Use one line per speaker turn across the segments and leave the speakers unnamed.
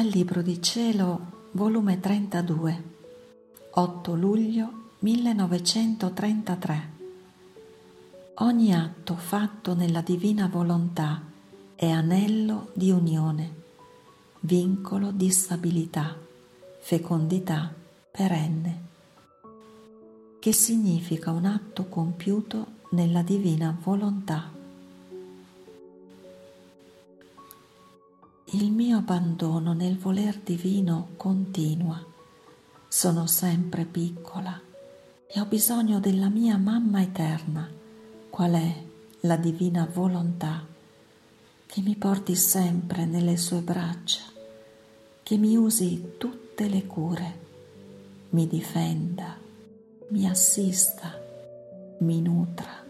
Dal Libro di Cielo, volume 32, 8 luglio 1933. Ogni atto fatto nella divina volontà è anello di unione, vincolo di stabilità, fecondità perenne. Che significa un atto compiuto nella divina volontà? Il mio abbandono nel voler divino continua. Sono sempre piccola e ho bisogno della mia mamma eterna, qual è la divina volontà, che mi porti sempre nelle sue braccia, che mi usi tutte le cure, mi difenda, mi assista, mi nutra.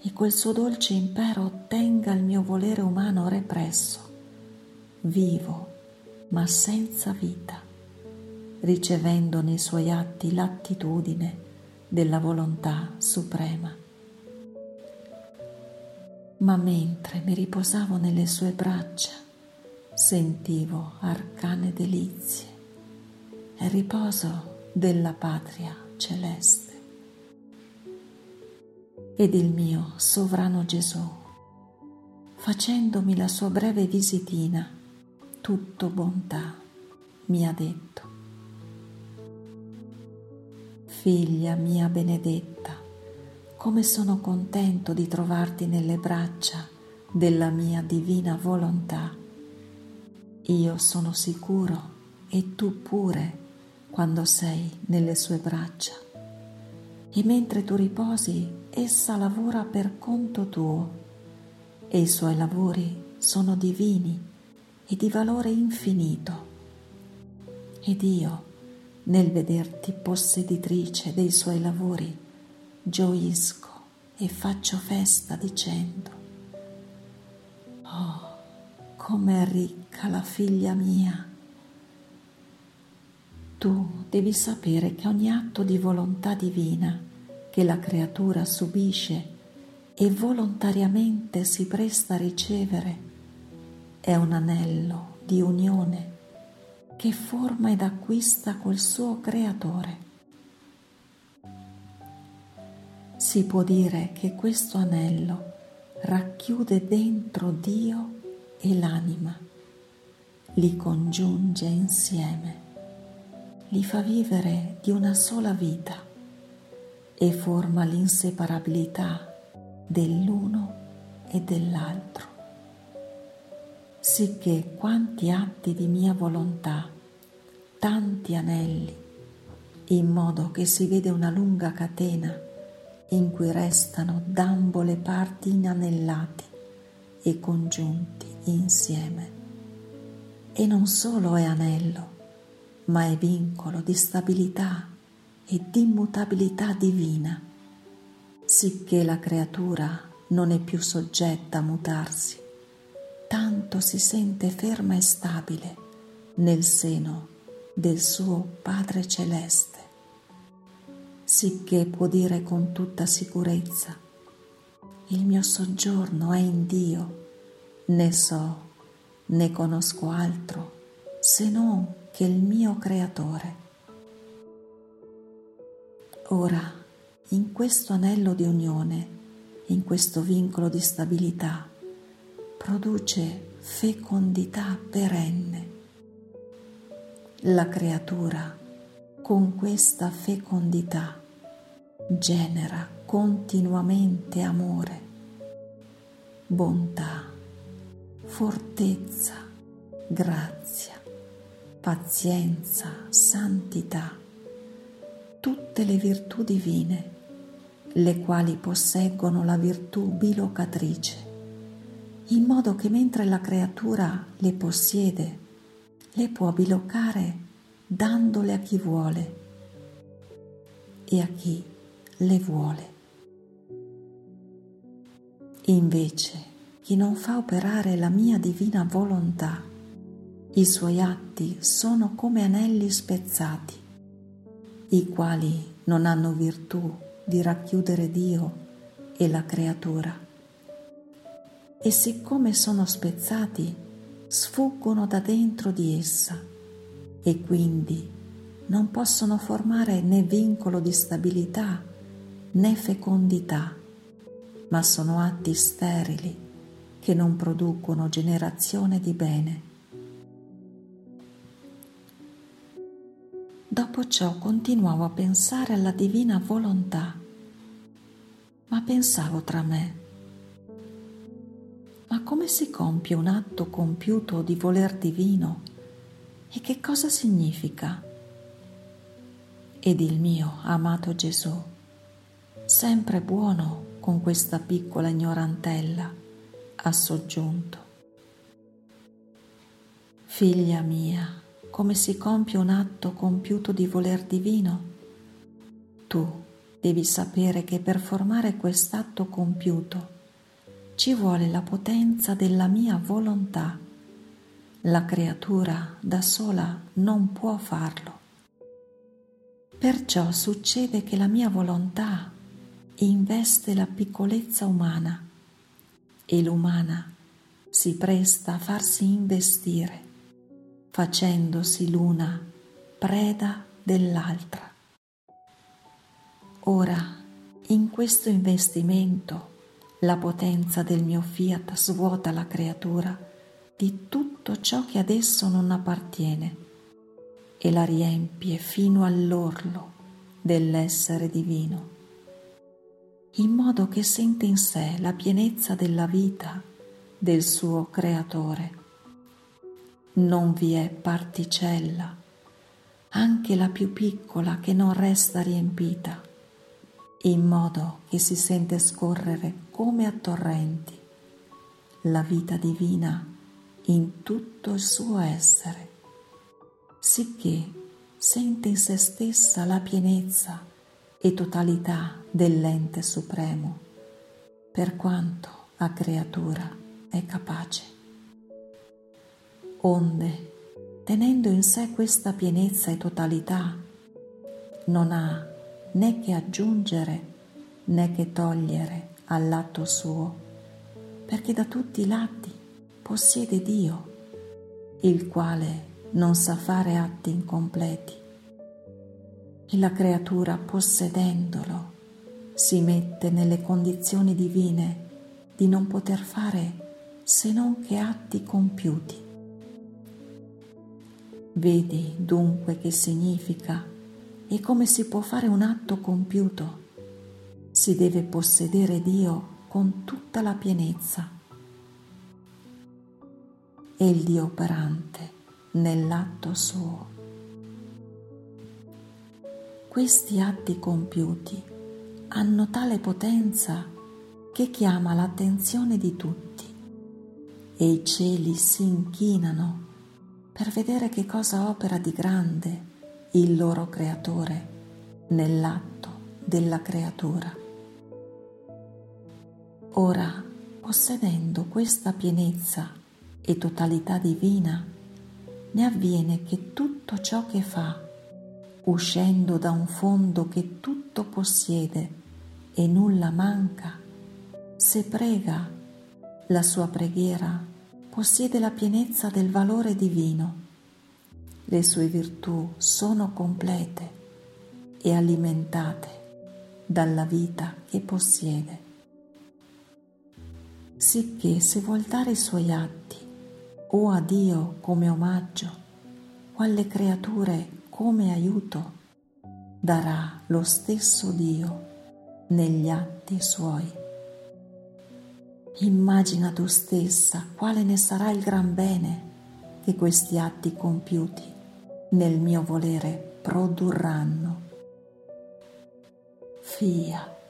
E quel suo dolce impero ottenga il mio volere umano represso vivo ma senza vita, ricevendo nei suoi atti l'attitudine della volontà suprema. Ma mentre mi riposavo nelle sue braccia, sentivo arcane delizie e riposo della patria celeste. Ed il mio sovrano Gesù, facendomi la sua breve visitina, tutto bontà, mi ha detto. Figlia mia benedetta, come sono contento di trovarti nelle braccia della mia divina volontà. Io sono sicuro e tu pure quando sei nelle sue braccia. E mentre tu riposi, essa lavora per conto tuo e i suoi lavori sono divini e di valore infinito. Ed io, nel vederti posseditrice dei suoi lavori, gioisco e faccio festa dicendo, Oh, com'è ricca la figlia mia! Tu devi sapere che ogni atto di volontà divina che la creatura subisce e volontariamente si presta a ricevere è un anello di unione che forma ed acquista col suo creatore. Si può dire che questo anello racchiude dentro Dio e l'anima, li congiunge insieme, li fa vivere di una sola vita e forma l'inseparabilità dell'uno e dell'altro sicché quanti atti di mia volontà, tanti anelli, in modo che si vede una lunga catena in cui restano d'ambo le parti inanellati e congiunti insieme. E non solo è anello, ma è vincolo di stabilità e di immutabilità divina, sicché la creatura non è più soggetta a mutarsi, tanto si sente ferma e stabile nel seno del suo Padre Celeste, sicché può dire con tutta sicurezza, il mio soggiorno è in Dio, né so né conosco altro se non che il mio Creatore. Ora, in questo anello di unione, in questo vincolo di stabilità, produce fecondità perenne. La creatura con questa fecondità genera continuamente amore, bontà, fortezza, grazia, pazienza, santità, tutte le virtù divine, le quali posseggono la virtù bilocatrice in modo che mentre la creatura le possiede, le può biloccare dandole a chi vuole e a chi le vuole. Invece, chi non fa operare la mia divina volontà, i suoi atti sono come anelli spezzati, i quali non hanno virtù di racchiudere Dio e la creatura e siccome sono spezzati, sfuggono da dentro di essa e quindi non possono formare né vincolo di stabilità né fecondità, ma sono atti sterili che non producono generazione di bene. Dopo ciò continuavo a pensare alla divina volontà, ma pensavo tra me, ma come si compie un atto compiuto di voler divino e che cosa significa? Ed il mio amato Gesù, sempre buono con questa piccola ignorantella, ha soggiunto. Figlia mia, come si compie un atto compiuto di voler divino? Tu devi sapere che per formare quest'atto compiuto ci vuole la potenza della mia volontà. La creatura da sola non può farlo. Perciò succede che la mia volontà investe la piccolezza umana e l'umana si presta a farsi investire, facendosi l'una preda dell'altra. Ora, in questo investimento, la potenza del mio fiat svuota la creatura di tutto ciò che ad esso non appartiene e la riempie fino all'orlo dell'essere divino, in modo che sente in sé la pienezza della vita del suo creatore. Non vi è particella, anche la più piccola, che non resta riempita, in modo che si sente scorrere come a torrenti la vita divina in tutto il suo essere sicché sente in se stessa la pienezza e totalità dell'ente supremo, per quanto a creatura è capace. Onde, tenendo in sé questa pienezza e totalità, non ha né che aggiungere né che togliere all'atto suo, perché da tutti i lati possiede Dio, il quale non sa fare atti incompleti e la creatura possedendolo si mette nelle condizioni divine di non poter fare se non che atti compiuti. Vedi dunque che significa e come si può fare un atto compiuto. Si deve possedere Dio con tutta la pienezza. E il Dio operante nell'atto suo. Questi atti compiuti hanno tale potenza che chiama l'attenzione di tutti e i cieli si inchinano per vedere che cosa opera di grande il loro creatore nell'atto della creatura. Ora, possedendo questa pienezza e totalità divina, ne avviene che tutto ciò che fa, uscendo da un fondo che tutto possiede e nulla manca, se prega, la sua preghiera possiede la pienezza del valore divino. Le sue virtù sono complete e alimentate dalla vita che possiede. Sicché se vuol dare i suoi atti o a Dio come omaggio o alle creature come aiuto, darà lo stesso Dio negli atti suoi. Immagina tu stessa quale ne sarà il gran bene che questi atti compiuti nel mio volere produrranno. Fiat.